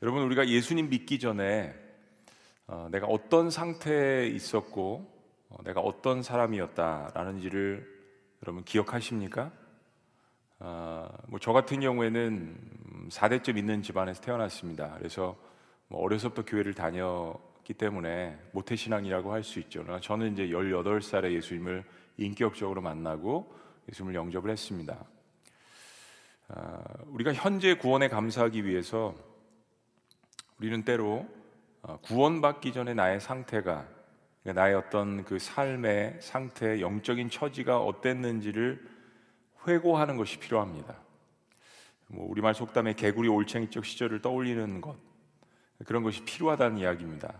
여러분 우리가 예수님 믿기 전에 어, 내가 어떤 상태에 있었고 어, 내가 어떤 사람이었다라는지를 여러분 기억하십니까? 어, 뭐저 같은 경우에는 4대째 있는 집안에서 태어났습니다. 그래서 뭐 어려서부터 교회를 다녔기 때문에 모태 신앙이라고 할 수 있죠. 저는 이제 18살에 예수님을 인격적으로 만나고 예수님을 영접을 했습니다. 어, 우리가 현재 구원에 감사하기 위해서 우리는 때로 어, 구원받기 전에 나의 상태가 그러니까 나의 어떤 그 삶의 상태, 영적인 처지가 어땠는지를 회고하는 것이 필요합니다. 뭐 우리말 속담에 개구리 올챙이적 시절을 떠올리는 것 그런 것이 필요하다는 이야기입니다.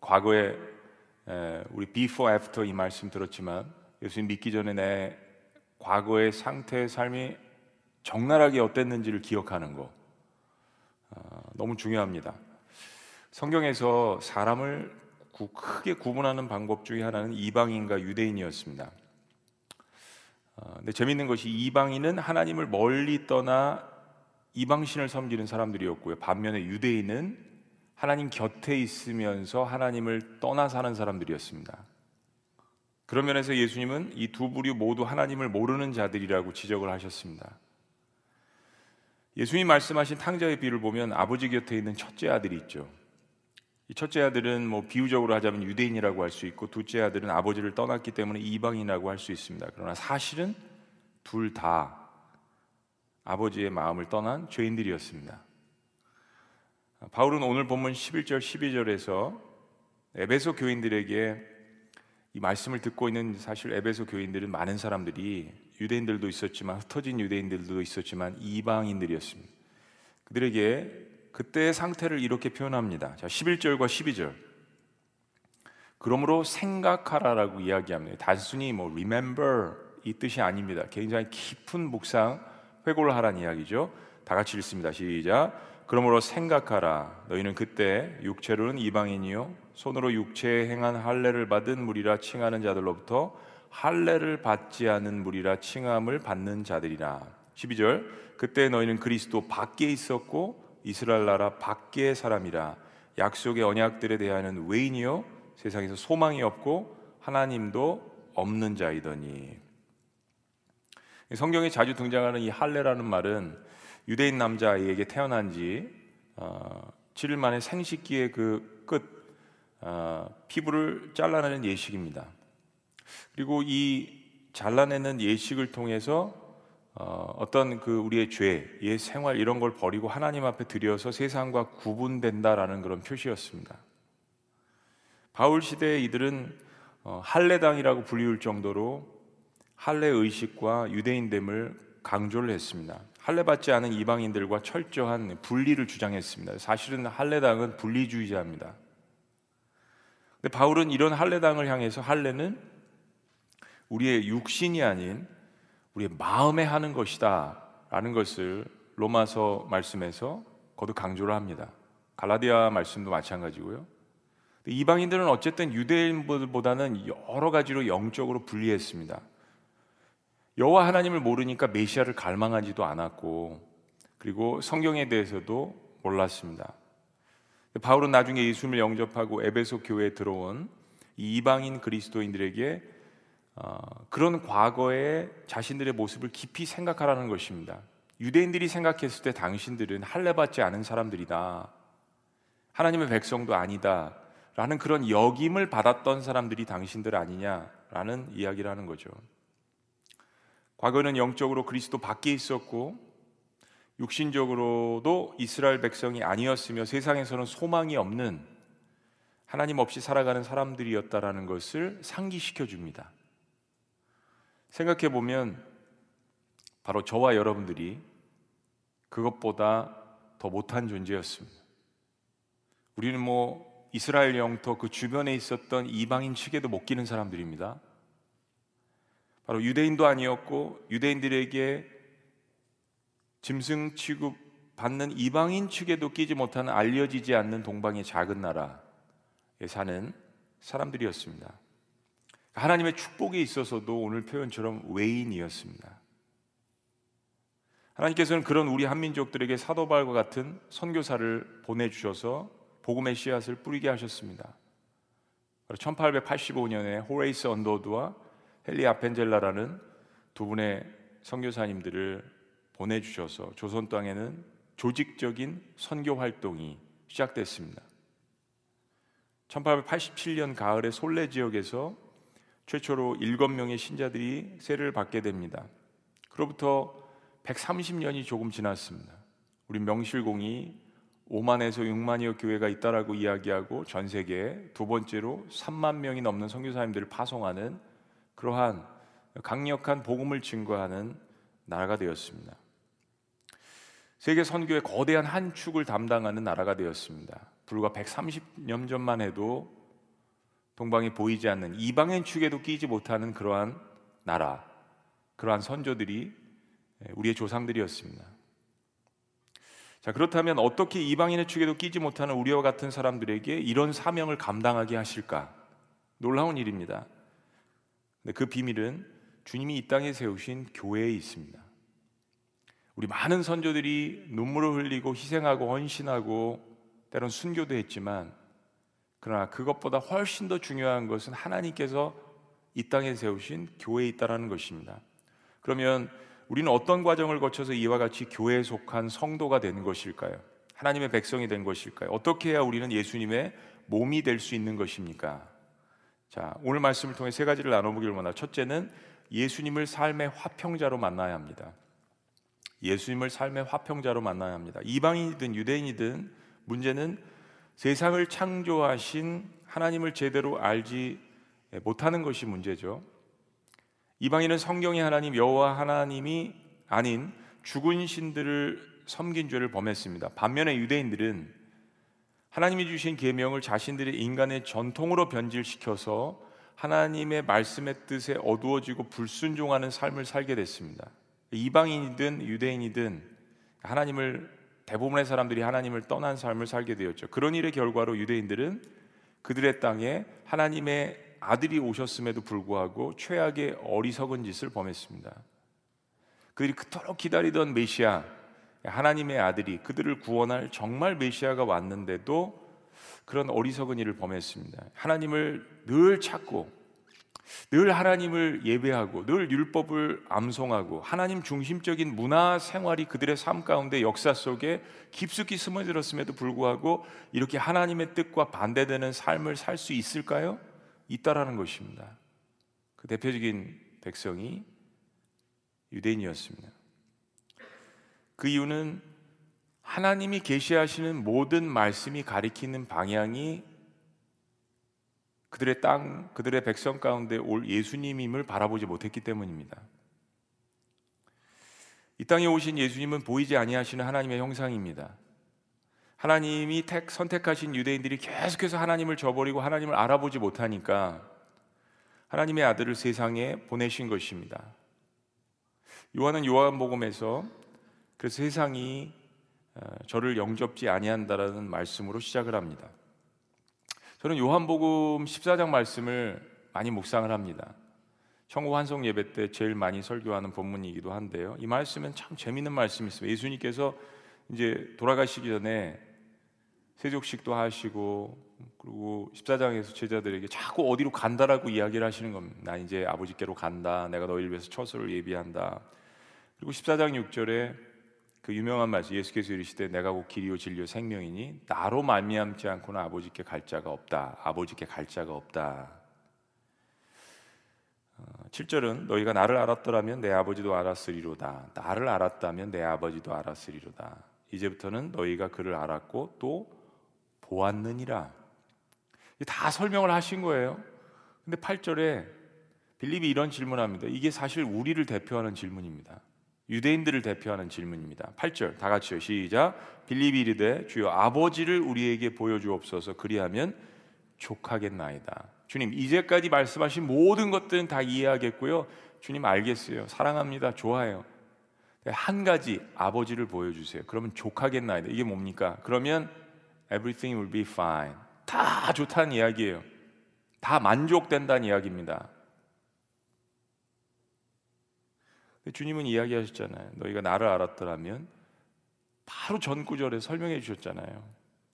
과거에 우리 before after 이 말씀 들었지만 예수님 믿기 전에 내 과거의 상태의 삶이 적나라하게 어땠는지를 기억하는 것 어, 너무 중요합니다. 성경에서 사람을 크게 구분하는 방법 중에 하나는 이방인과 유대인이었습니다. 어, 근데 재밌는 것이 이방인은 하나님을 멀리 떠나 이방신을 섬기는 사람들이었고요. 반면에 유대인은 하나님 곁에 있으면서 하나님을 떠나 사는 사람들이었습니다. 그런 면에서 예수님은 이 두 부류 모두 하나님을 모르는 자들이라고 지적을 하셨습니다. 예수님 말씀하신 탕자의 비를 보면 아버지 곁에 있는 첫째 아들이 있죠. 이 첫째 아들은 뭐 비유적으로 하자면 유대인이라고 할 수 있고 둘째 아들은 아버지를 떠났기 때문에 이방인이라고 할 수 있습니다. 그러나 사실은 둘 다 아버지의 마음을 떠난 죄인들이었습니다. 바울은 오늘 본문 11절 12절에서 에베소 교인들에게 이 말씀을 듣고 있는 사실 에베소 교인들은 많은 사람들이 유대인들도 있었지만 흩어진 유대인들도 있었지만 이방인들이었습니다. 그들에게 그때의 상태를 이렇게 표현합니다. 자, 11절과 12절. 그러므로 생각하라라고 이야기합니다. 단순히 뭐 remember 이 뜻이 아닙니다. 굉장히 깊은 묵상, 회고를 하라는 이야기죠. 다 같이 읽습니다. 시작. 그러므로 생각하라. 너희는 그때 육체로는 이방인이요 손으로 육체에 행한 할례를 받은 무리라 칭하는 자들로부터 할례를 받지 않은 무리라 칭함을 받는 자들이라. 12절. 그때 너희는 그리스도 밖에 있었고 이스라엘 나라 밖의 사람이라 약속의 언약들에 대하여는 외인이요 세상에서 소망이 없고 하나님도 없는 자이더니 성경에 자주 등장하는 이 할례라는 말은 유대인 남자아이에게 태어난 지 어, 7일 만에 생식기의 그 끝 어, 피부를 잘라내는 예식입니다. 그리고 이 잘라내는 예식을 통해서 어, 어떤 그 우리의 죄, 옛 생활 이런 걸 버리고 하나님 앞에 드려서 세상과 구분된다라는 그런 표시였습니다. 바울 시대의 이들은 어, 할례당이라고 불리울 정도로 할례 의식과 유대인됨을 강조를 했습니다. 할례 받지 않은 이방인들과 철저한 분리를 주장했습니다. 사실은 할례당은 분리주의자입니다. 근데 바울은 이런 할례당을 향해서 할례는 우리의 육신이 아닌 우리의 마음에 하는 것이다 라는 것을 로마서 말씀에서 거듭 강조를 합니다. 갈라디아 말씀도 마찬가지고요. 이방인들은 어쨌든 유대인보다는 여러 가지로 영적으로 분리했습니다. 여호와 하나님을 모르니까 메시아를 갈망하지도 않았고 그리고 성경에 대해서도 몰랐습니다. 바울은 나중에 예수님을 영접하고 에베소 교회에 들어온 이방인 그리스도인들에게 어, 그런 과거의 자신들의 모습을 깊이 생각하라는 것입니다. 유대인들이 생각했을 때 당신들은 할례 받지 않은 사람들이다. 하나님의 백성도 아니다. 라는 그런 역임을 받았던 사람들이 당신들 아니냐라는 이야기를 하는 거죠. 과거는 영적으로 그리스도 밖에 있었고 육신적으로도 이스라엘 백성이 아니었으며 세상에서는 소망이 없는 하나님 없이 살아가는 사람들이었다라는 것을 상기시켜 줍니다. 생각해 보면 바로 저와 여러분들이 그것보다 더 못한 존재였습니다. 우리는 뭐 이스라엘 영토 그 주변에 있었던 이방인 측에도 못 끼는 사람들입니다. 바로 유대인도 아니었고 유대인들에게 짐승 취급 받는 이방인 측에도 끼지 못하는 알려지지 않는 동방의 작은 나라에 사는 사람들이었습니다. 하나님의 축복에 있어서도 오늘 표현처럼 외인이었습니다. 하나님께서는 그런 우리 한민족들에게 사도발과 같은 선교사를 보내주셔서 복음의 씨앗을 뿌리게 하셨습니다. 1885년에 호레이스 언더드와 헨리 아펜젤라라는 두 분의 선교사님들을 보내주셔서 조선 땅에는 조직적인 선교 활동이 시작됐습니다. 1887년 가을에 솔레 지역에서 최초로 7명의 신자들이 세례를 받게 됩니다. 그로부터 130년이 조금 지났습니다. 우리 명실공히 5만에서 6만여 교회가 있다라고 이야기하고 전 세계에 두 번째로 3만 명이 넘는 선교사님들을 파송하는 그러한 강력한 복음을 증거하는 나라가 되었습니다. 세계 선교의 거대한 한 축을 담당하는 나라가 되었습니다. 불과 130년 전만 해도 동방이 보이지 않는 이방인 축에도 끼지 못하는 그러한 나라, 그러한 선조들이 우리의 조상들이었습니다. 자, 그렇다면 어떻게 이방인의 축에도 끼지 못하는 우리와 같은 사람들에게 이런 사명을 감당하게 하실까? 놀라운 일입니다. 그 비밀은 주님이 이 땅에 세우신 교회에 있습니다. 우리 많은 선조들이 눈물을 흘리고 희생하고 헌신하고 때론 순교도 했지만 그러나 그것보다 훨씬 더 중요한 것은 하나님께서 이 땅에 세우신 교회에 있다라는 것입니다. 그러면 우리는 어떤 과정을 거쳐서 이와 같이 교회에 속한 성도가 되는 것일까요? 하나님의 백성이 된 것일까요? 어떻게 해야 우리는 예수님의 몸이 될 수 있는 것입니까? 자, 오늘 말씀을 통해 세 가지를 나눠보기를 원합니다. 첫째는 예수님을 삶의 화평자로 만나야 합니다. 예수님을 삶의 화평자로 만나야 합니다. 이방인이든 유대인이든 문제는 세상을 창조하신 하나님을 제대로 알지 못하는 것이 문제죠. 이방인은 성경의 하나님 여호와 하나님이 아닌 죽은 신들을 섬긴 죄를 범했습니다. 반면에 유대인들은 하나님이 주신 계명을 자신들의 인간의 전통으로 변질시켜서 하나님의 말씀의 뜻에 어두워지고 불순종하는 삶을 살게 됐습니다. 이방인이든 유대인이든 하나님을 대부분의 사람들이 하나님을 떠난 삶을 살게 되었죠. 그런 일의 결과로 유대인들은 그들의 땅에 하나님의 아들이 오셨음에도 불구하고 최악의 어리석은 짓을 범했습니다. 그들이 그토록 기다리던 메시아, 하나님의 아들이 그들을 구원할 정말 메시아가 왔는데도 그런 어리석은 일을 범했습니다. 하나님을 늘 찾고 늘 하나님을 예배하고 늘 율법을 암송하고 하나님 중심적인 문화 생활이 그들의 삶 가운데 역사 속에 깊숙이 스며들었음에도 불구하고 이렇게 하나님의 뜻과 반대되는 삶을 살 수 있을까요? 있다라는 것입니다. 그 대표적인 백성이 유대인이었습니다. 그 이유는 하나님이 계시하시는 모든 말씀이 가리키는 방향이 그들의 땅, 그들의 백성 가운데 올 예수님임을 바라보지 못했기 때문입니다. 이 땅에 오신 예수님은 보이지 아니하시는 하나님의 형상입니다. 하나님이 택 선택하신 유대인들이 계속해서 하나님을 저버리고 하나님을 알아보지 못하니까 하나님의 아들을 세상에 보내신 것입니다. 요한은 요한복음에서 그 세상이 어, 저를 영접지 아니한다라는 말씀으로 시작을 합니다. 저는 요한복음 14장 말씀을 많이 묵상을 합니다. 청구 환송 예배 때 제일 많이 설교하는 본문이기도 한데요. 이 말씀은 참 재미있는 말씀이 있어요. 예수님께서 이제 돌아가시기 전에 세족식도 하시고 그리고 14장에서 제자들에게 자꾸 어디로 간다라고 이야기를 하시는 겁니다. 나 이제 아버지께로 간다. 내가 너희를 위해서 처소를 예비한다. 그리고 14장 6절에 그 유명한 말씀 예수께서 이르시되 내가 곧 길이요 진리요 생명이니 나로 말미암지 않고는 아버지께 갈 자가 없다. 아버지께 갈 자가 없다. 7절은 어, 너희가 나를 알았더라면 내 아버지도 알았으리로다. 나를 알았다면 내 아버지도 알았으리로다. 이제부터는 너희가 그를 알았고 또 보았느니라. 다 설명을 하신 거예요. 근데 8절에 빌립이 이런 질문합니다. 이게 사실 우리를 대표하는 질문입니다. 유대인들을 대표하는 질문입니다. 8절 다 같이요. 시작. 빌립이 이르되 주여 아버지를 우리에게 보여주옵소서 그리하면 족하겠나이다. 주님 이제까지 말씀하신 모든 것들은 다 이해하겠고요. 주님 알겠어요. 사랑합니다. 좋아요. 한 가지 아버지를 보여주세요. 그러면 족하겠나이다. 이게 뭡니까? 그러면 everything will be fine. 다 좋다는 이야기예요. 다 만족된다는 이야기입니다. 주님은 이야기하셨잖아요. 너희가 나를 알았더라면 바로 전 구절에 설명해 주셨잖아요.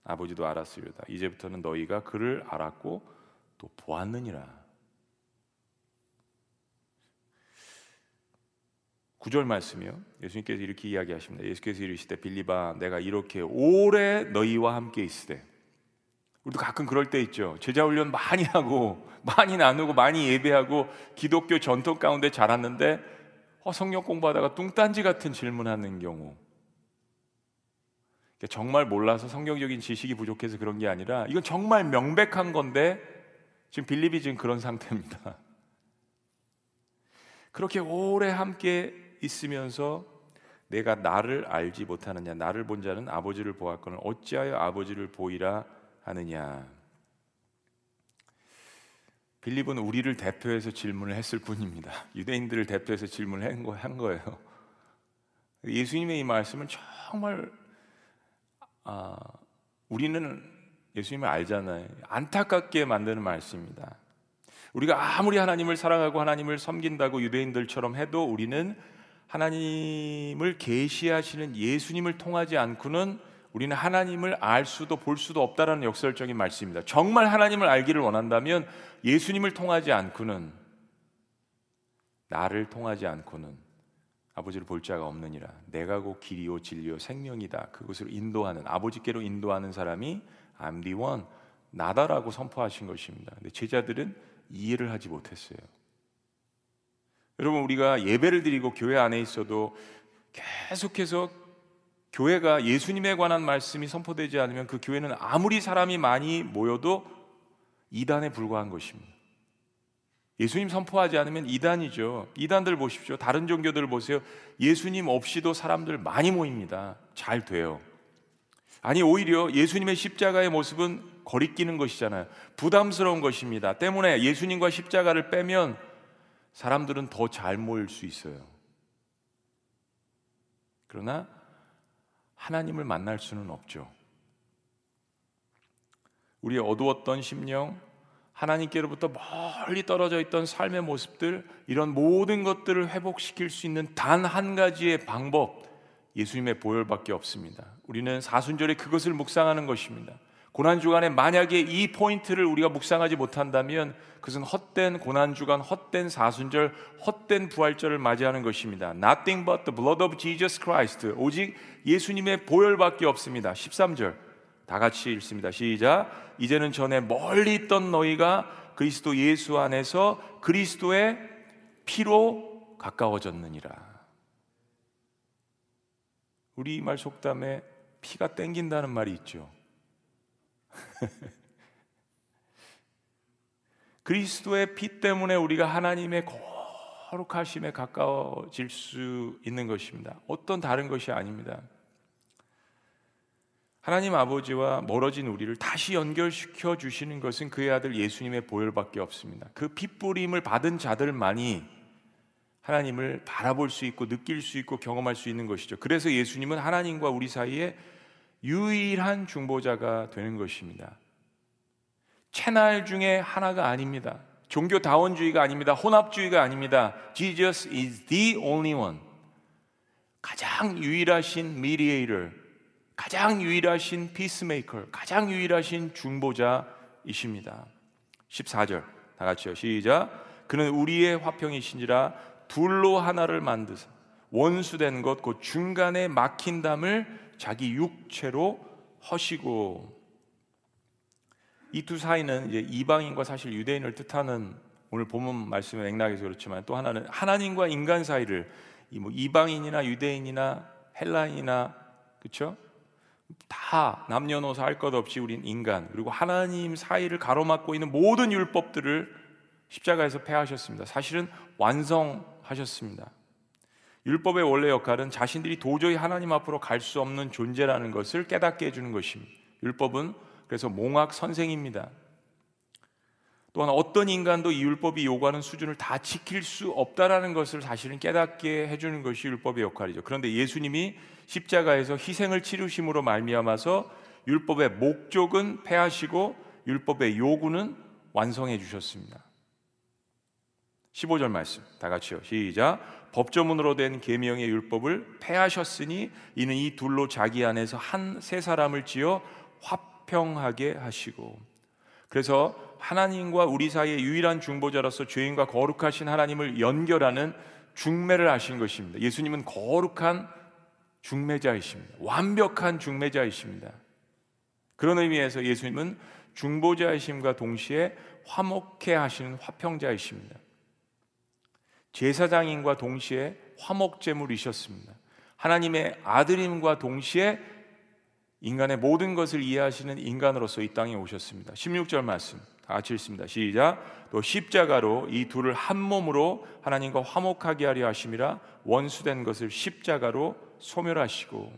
아버지도 알았으리다. 이제부터는 너희가 그를 알았고 또 보았느니라. 구절 말씀이요. 예수님께서 이렇게 이야기하십니다. 예수께서 이르시되 빌리바 내가 이렇게 오래 너희와 함께 있으되 우리도 가끔 그럴 때 있죠. 제자 훈련 많이 하고 많이 나누고 많이 예배하고 기독교 전통 가운데 자랐는데 어, 성경 공부하다가 뚱딴지 같은 질문하는 경우 정말 몰라서 성경적인 지식이 부족해서 그런 게 아니라 이건 정말 명백한 건데 지금 빌립이 지금 그런 상태입니다. 그렇게 오래 함께 있으면서 내가 나를 알지 못하느냐 나를 본 자는 아버지를 보았거늘 어찌하여 아버지를 보이라 하느냐 빌립은 우리를 대표해서 질문을 했을 뿐입니다. 유대인들을 대표해서 질문을 한 거예요. 예수님의 이 말씀은 정말 아, 우리는 예수님을 알잖아요. 안타깝게 만드는 말씀입니다. 우리가 아무리 하나님을 사랑하고 하나님을 섬긴다고 유대인들처럼 해도 우리는 하나님을 계시하시는 예수님을 통하지 않고는 우리는 하나님을 알 수도 볼 수도 없다라는 역설적인 말씀입니다. 정말 하나님을 알기를 원한다면 예수님을 통하지 않고는 나를 통하지 않고는 아버지를 볼 자가 없느니라. 내가 곧 길이요 진리요 생명이다. 그것을 인도하는 아버지께로 인도하는 사람이 I'm the one 나다라고 선포하신 것입니다. 근데 제자들은 이해를 하지 못했어요. 여러분 우리가 예배를 드리고 교회 안에 있어도 계속해서 교회가 예수님에 관한 말씀이 선포되지 않으면 그 교회는 아무리 사람이 많이 모여도 이단에 불과한 것입니다. 예수님 선포하지 않으면 이단이죠. 이단들 보십시오. 다른 종교들 보세요. 예수님 없이도 사람들 많이 모입니다. 잘 돼요. 아니 오히려 예수님의 십자가의 모습은 거리끼는 것이잖아요. 부담스러운 것입니다. 때문에 예수님과 십자가를 빼면 사람들은 더 잘 모일 수 있어요. 그러나 하나님을 만날 수는 없죠. 우리의 어두웠던 심령, 하나님께로부터 멀리 떨어져 있던 삶의 모습들, 이런 모든 것들을 회복시킬 수 있는 단 한 가지의 방법, 예수님의 보혈밖에 없습니다. 우리는 사순절에 그것을 묵상하는 것입니다. 고난 주간에 만약에 이 포인트를 우리가 묵상하지 못한다면 그것은 헛된 고난 주간, 헛된 사순절, 헛된 부활절을 맞이하는 것입니다. Nothing but the blood of Jesus Christ. 오직 예수님의 보혈밖에 없습니다. 13절. 다 같이 읽습니다. 시작. 이제는 전에 멀리 있던 너희가 그리스도 예수 안에서 그리스도의 피로 가까워졌느니라. 우리 말 속담에 피가 땡긴다는 말이 있죠. 그리스도의 피 때문에 우리가 하나님의 거룩하심에 가까워질 수 있는 것입니다. 어떤 다른 것이 아닙니다. 하나님 아버지와 멀어진 우리를 다시 연결시켜 주시는 것은 그의 아들 예수님의 보혈밖에 없습니다. 그 핏부림을 받은 자들만이 하나님을 바라볼 수 있고 느낄 수 있고 경험할 수 있는 것이죠. 그래서 예수님은 하나님과 우리 사이에 유일한 중보자가 되는 것입니다. 채널 중에 하나가 아닙니다. 종교 다원주의가 아닙니다. 혼합주의가 아닙니다. Jesus is the only one. 가장 유일하신 mediator, 가장 유일하신 peacemaker, 가장 유일하신 중보자이십니다. 14절 다 같이요. 시작. 그는 우리의 화평이신지라 둘로 하나를 만드사 원수된 것 곧 중간에 막힌 담을 자기 육체로 허시고 이 두 사이는 이제 이방인과 사실 유대인을 뜻하는 오늘 본문 말씀의 맥락에서 그렇지만 또 하나는 하나님과 인간 사이를 이뭐 이방인이나 유대인이나 헬라인이나 그렇죠? 다 남녀노소 할 것 없이 우린 인간 그리고 하나님 사이를 가로막고 있는 모든 율법들을 십자가에서 폐하셨습니다. 사실은 완성하셨습니다. 율법의 원래 역할은 자신들이 도저히 하나님 앞으로 갈 수 없는 존재라는 것을 깨닫게 해주는 것입니다. 율법은 그래서 몽학 선생입니다. 또한 어떤 인간도 이 율법이 요구하는 수준을 다 지킬 수 없다라는 것을 사실은 깨닫게 해주는 것이 율법의 역할이죠. 그런데 예수님이 십자가에서 희생을 치르심으로 말미암아서 율법의 목적은 폐하시고 율법의 요구는 완성해 주셨습니다. 15절 말씀 다 같이요. 시작. 법조문으로 된 계명의 율법을 폐하셨으니 이는 이 둘로 자기 안에서 한 세 사람을 지어 화평하게 하시고 그래서 하나님과 우리 사이의 유일한 중보자로서 죄인과 거룩하신 하나님을 연결하는 중매를 하신 것입니다. 예수님은 거룩한 중매자이십니다. 완벽한 중매자이십니다. 그런 의미에서 예수님은 중보자이심과 동시에 화목해 하시는 화평자이십니다. 제사장인과 동시에 화목제물이셨습니다. 하나님의 아들임과 동시에 인간의 모든 것을 이해하시는 인간으로서 이 땅에 오셨습니다. 16절 말씀 다 같이 읽습니다. 시작. 또 십자가로 이 둘을 한 몸으로 하나님과 화목하게 하려 하심이라 원수된 것을 십자가로 소멸하시고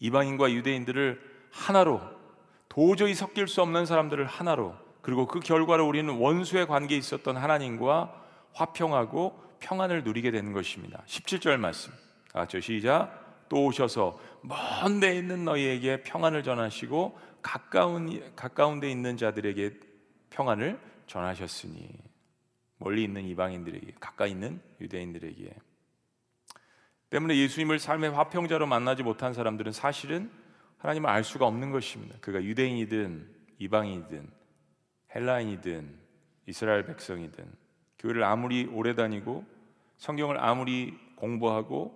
이방인과 유대인들을 하나로 도저히 섞일 수 없는 사람들을 하나로 그리고 그 결과로 우리는 원수의 관계에 있었던 하나님과 화평하고 평안을 누리게 되는 것입니다. 17절 말씀. 아, 저 시작. 또 오셔서 먼 데 있는 너희에게 평안을 전하시고 가까운 가까운 데 있는 자들에게 평안을 전하셨으니 멀리 있는 이방인들에게 가까이 있는 유대인들에게 때문에 예수님을 삶의 화평자로 만나지 못한 사람들은 사실은 하나님을 알 수가 없는 것입니다. 그가 유대인이든 이방인이든 헬라인이든 이스라엘 백성이든 교회를 아무리 오래 다니고 성경을 아무리 공부하고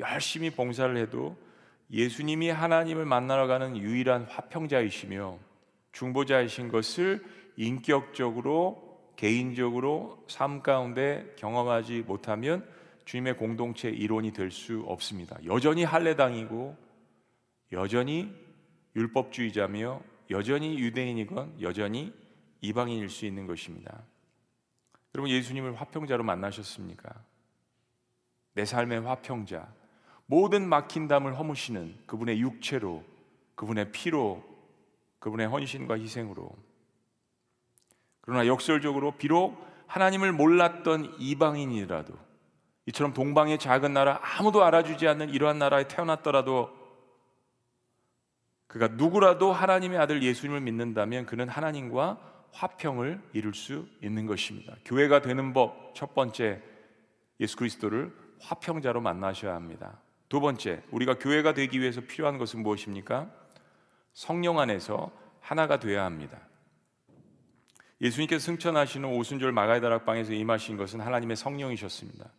열심히 봉사를 해도 예수님이 하나님을 만나러 가는 유일한 화평자이시며 중보자이신 것을 인격적으로 개인적으로 삶 가운데 경험하지 못하면 주님의 공동체 이론이 될 수 없습니다. 여전히 할례당이고 여전히 율법주의자며 여전히 유대인이건 여전히 이방인일 수 있는 것입니다. 여러분 예수님을 화평자로 만나셨습니까? 내 삶의 화평자, 모든 막힌 담을 허무시는 그분의 육체로, 그분의 피로, 그분의 헌신과 희생으로. 그러나 역설적으로 비록 하나님을 몰랐던 이방인이라도 이처럼 동방의 작은 나라 아무도 알아주지 않는 이러한 나라에 태어났더라도 그가 누구라도 하나님의 아들 예수님을 믿는다면 그는 하나님과 화평을 이룰 수 있는 것입니다. 교회가 되는 법 첫 번째 예수 그리스도를 화평자로 만나셔야 합니다. 두 번째 우리가 교회가 되기 위해서 필요한 것은 무엇입니까? 성령 안에서 하나가 되어야 합니다. 예수님께서 승천하시는 오순절 마가의 다락방에서 임하신 것은 하나님의 성령이셨습니다.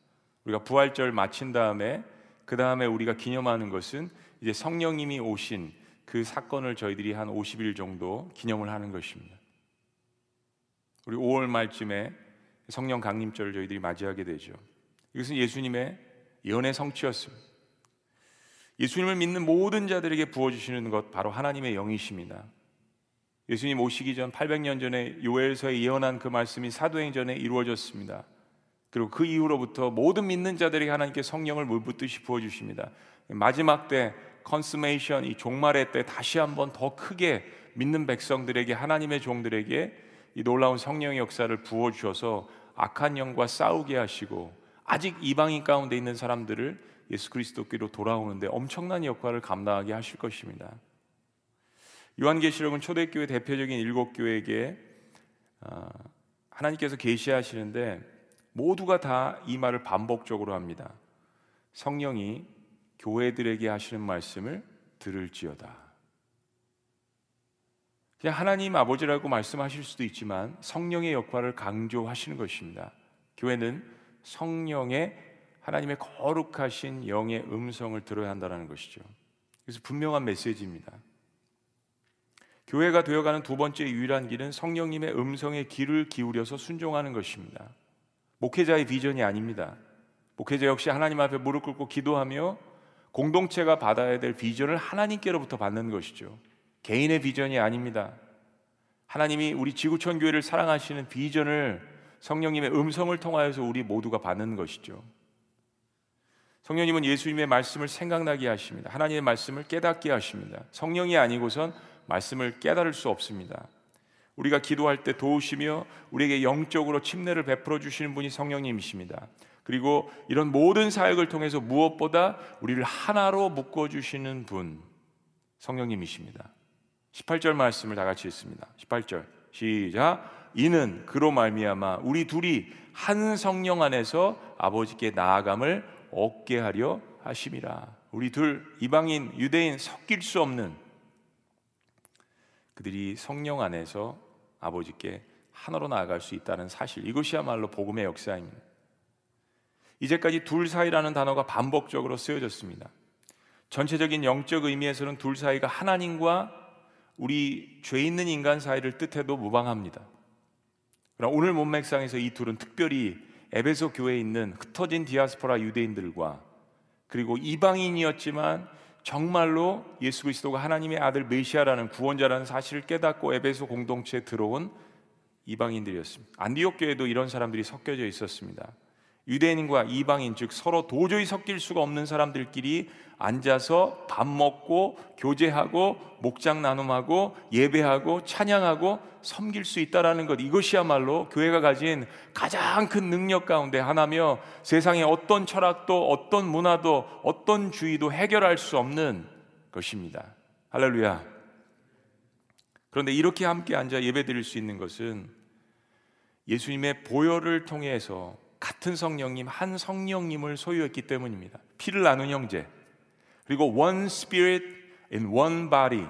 우리가 부활절 마친 다음에 그 다음에 우리가 기념하는 것은 이제 성령님이 오신 그 사건을 저희들이 한 50일 정도 기념을 하는 것입니다. 우리 5월 말쯤에 성령 강림절을 저희들이 맞이하게 되죠. 이것은 예수님의 예언의 성취였습니다. 예수님을 믿는 모든 자들에게 부어주시는 것 바로 하나님의 영이십니다. 예수님 오시기 전 800년 전에 요엘서에 예언한 그 말씀이 사도행전에 이루어졌습니다. 그리고 그 이후로부터 모든 믿는 자들에게 하나님께 성령을 물붓듯이 부어주십니다. 마지막 때 consummation 이 종말의 때 다시 한번 더 크게 믿는 백성들에게 하나님의 종들에게 이 놀라운 성령의 역사를 부어 주셔서 악한 영과 싸우게 하시고 아직 이방인 가운데 있는 사람들을 예수 그리스도께로 돌아오는데 엄청난 역할을 감당하게 하실 것입니다. 요한계시록은 초대교회 대표적인 일곱 교회에게 아, 하나님께서 계시하시는데 모두가 다 이 말을 반복적으로 합니다. 성령이 교회들에게 하시는 말씀을 들을지어다. 그냥 하나님 아버지라고 말씀하실 수도 있지만 성령의 역할을 강조하시는 것입니다. 교회는 성령의 하나님의 거룩하신 영의 음성을 들어야 한다는 것이죠. 그래서 분명한 메시지입니다. 교회가 되어가는 두 번째 유일한 길은 성령님의 음성에 귀를 기울여서 순종하는 것입니다. 목회자의 비전이 아닙니다. 목회자 역시 하나님 앞에 무릎 꿇고 기도하며 공동체가 받아야 될 비전을 하나님께로부터 받는 것이죠. 개인의 비전이 아닙니다. 하나님이 우리 지구촌 교회를 사랑하시는 비전을 성령님의 음성을 통하여서 우리 모두가 받는 것이죠. 성령님은 예수님의 말씀을 생각나게 하십니다. 하나님의 말씀을 깨닫게 하십니다. 성령이 아니고선 말씀을 깨달을 수 없습니다. 우리가 기도할 때 도우시며 우리에게 영적으로 침례를 베풀어 주시는 분이 성령님이십니다. 그리고 이런 모든 사역을 통해서 무엇보다 우리를 하나로 묶어 주시는 분 성령님이십니다. 18절 말씀을 다 같이 읽습니다. 18절 시작 이는 그로 말미암아 우리 둘이 한 성령 안에서 아버지께 나아감을 얻게 하려 하심이라. 우리 둘 이방인 유대인 섞일 수 없는 그들이 성령 안에서 아버지께 하나로 나아갈 수 있다는 사실 이것이야말로 복음의 역사입니다. 이제까지 둘 사이라는 단어가 반복적으로 쓰여졌습니다. 전체적인 영적 의미에서는 둘 사이가 하나님과 우리 죄 있는 인간 사이를 뜻해도 무방합니다. 그러나 오늘 문맥상에서 이 둘은 특별히 에베소 교회에 있는 흩어진 디아스포라 유대인들과 그리고 이방인이었지만 정말로 예수 그리스도가 하나님의 아들 메시아라는 구원자라는 사실을 깨닫고 에베소 공동체에 들어온 이방인들이었습니다. 안디옥 교회도 이런 사람들이 섞여져 있었습니다. 유대인과 이방인 즉 서로 도저히 섞일 수가 없는 사람들끼리 앉아서 밥 먹고 교제하고 목장 나눔하고 예배하고 찬양하고 섬길 수 있다라는 것 이것이야말로 교회가 가진 가장 큰 능력 가운데 하나며 세상의 어떤 철학도 어떤 문화도 어떤 주의도 해결할 수 없는 것입니다. 할렐루야. 그런데 이렇게 함께 앉아 예배드릴 수 있는 것은 예수님의 보혈을 통해서 같은 성령님, 한 성령님을 소유했기 때문입니다. 피를 나눈 형제. 그리고 one spirit in one body.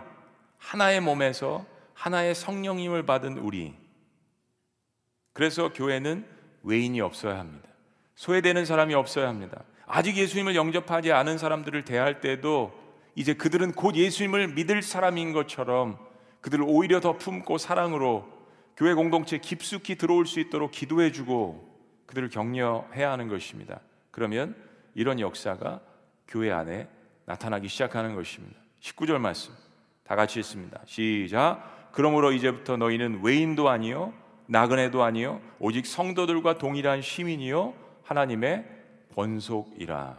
하나의 몸에서 하나의 성령님을 받은 우리. 그래서 교회는 외인이 없어야 합니다. 소외되는 사람이 없어야 합니다. 아직 예수님을 영접하지 않은 사람들을 대할 때도 이제 그들은 곧 예수님을 믿을 사람인 것처럼 그들을 오히려 더 품고 사랑으로 교회 공동체 깊숙이 들어올 수 있도록 기도해 주고 그들을 격려해야 하는 것입니다. 그러면 이런 역사가 교회 안에 나타나기 시작하는 것입니다. 19절 말씀 다 같이 읽습니다. 시작. 그러므로 이제부터 너희는 외인도 아니요 나그네도 아니요 오직 성도들과 동일한 시민이요 하나님의 권속이라.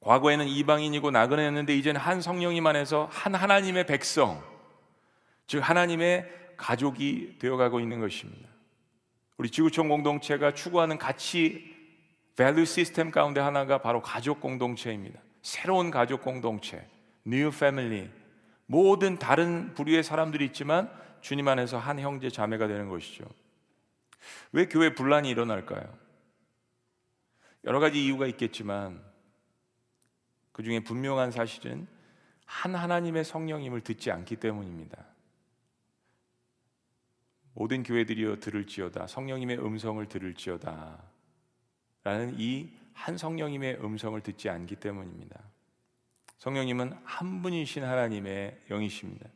과거에는 이방인이고 나그네였는데 이제는 한 성령님 안에서 한 하나님의 백성 즉 하나님의 가족이 되어가고 있는 것입니다. 우리 지구촌 공동체가 추구하는 가치 value system 가운데 하나가 바로 가족 공동체입니다. 새로운 가족 공동체, new family. 모든 다른 부류의 사람들이 있지만 주님 안에서 한 형제 자매가 되는 것이죠. 왜 교회 분란이 일어날까요? 여러 가지 이유가 있겠지만 그 중에 분명한 사실은 한 하나님의 성령임을 듣지 않기 때문입니다. 모든 교회들이여 들을지어다 성령님의 음성을 들을지어다 라는 이 한 성령님의 음성을 듣지 않기 때문입니다. 성령님은 한 분이신 하나님의 영이십니다.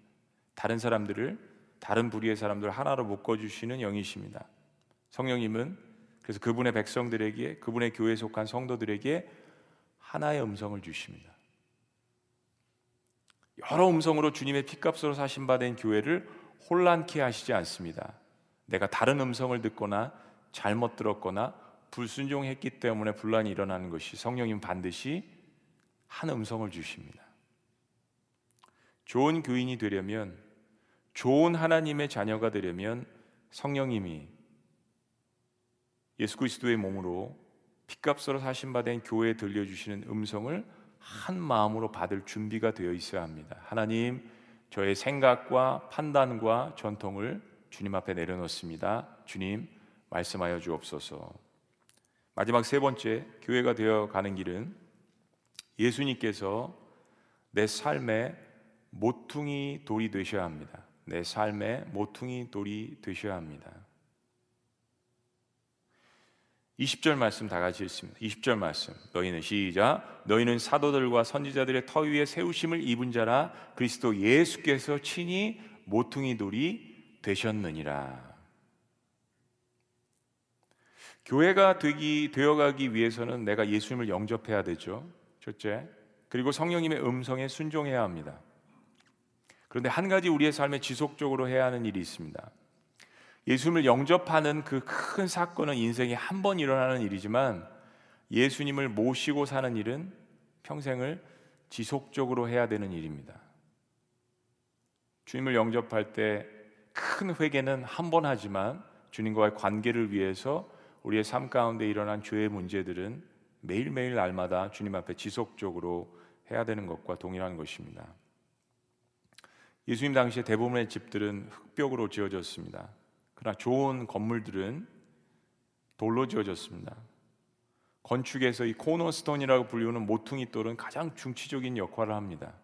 다른 사람들을 다른 부류의 사람들을 하나로 묶어 주시는 영이십니다. 성령님은 그래서 그분의 백성들에게 그분의 교회에 속한 성도들에게 하나의 음성을 주십니다. 여러 음성으로 주님의 피값으로 사신 바 된 교회를 혼란케 하시지 않습니다. 내가 다른 음성을 듣거나 잘못 들었거나 불순종했기 때문에 분란이 일어나는 것이 성령님 반드시 한 음성을 주십니다. 좋은 교인이 되려면 좋은 하나님의 자녀가 되려면 성령님이 예수 그리스도의 몸으로 피값으로 사신 바 된 교회에 들려주시는 음성을 한 마음으로 받을 준비가 되어 있어야 합니다. 하나님, 저의 생각과 판단과 전통을 주님 앞에 내려놓습니다. 주님, 말씀하여 주옵소서. 마지막 세 번째, 교회가 되어 가는 길은 예수님께서 내 삶의 모퉁이 돌이 되셔야 합니다. 내 삶의 모퉁이 돌이 되셔야 합니다. 20절 말씀 다 같이 읽습니다. 20절 말씀. 너희는 시작. 너희는 사도들과 선지자들의 터 위에 세우심을 입은 자라 그리스도 예수께서 친히 모퉁이 돌이 되셨느니라. 교회가 되기 되어가기 위해서는 내가 예수님을 영접해야 되죠. 첫째. 그리고 성령님의 음성에 순종해야 합니다. 그런데 한 가지 우리의 삶에 지속적으로 해야 하는 일이 있습니다. 예수님을 영접하는 그 큰 사건은 인생에 한 번 일어나는 일이지만 예수님을 모시고 사는 일은 평생을 지속적으로 해야 되는 일입니다. 주님을 영접할 때 큰 회개는 한 번 하지만 주님과의 관계를 위해서 우리의 삶 가운데 일어난 죄의 문제들은 매일매일 날마다 주님 앞에 지속적으로 해야 되는 것과 동일한 것입니다. 예수님 당시에 대부분의 집들은 흙벽으로 지어졌습니다. 좋은 건물들은 돌로 지어졌습니다. 건축에서 이 코너스톤이라고 불리우는 모퉁이 돌은 가장 중치적인 역할을 합니다.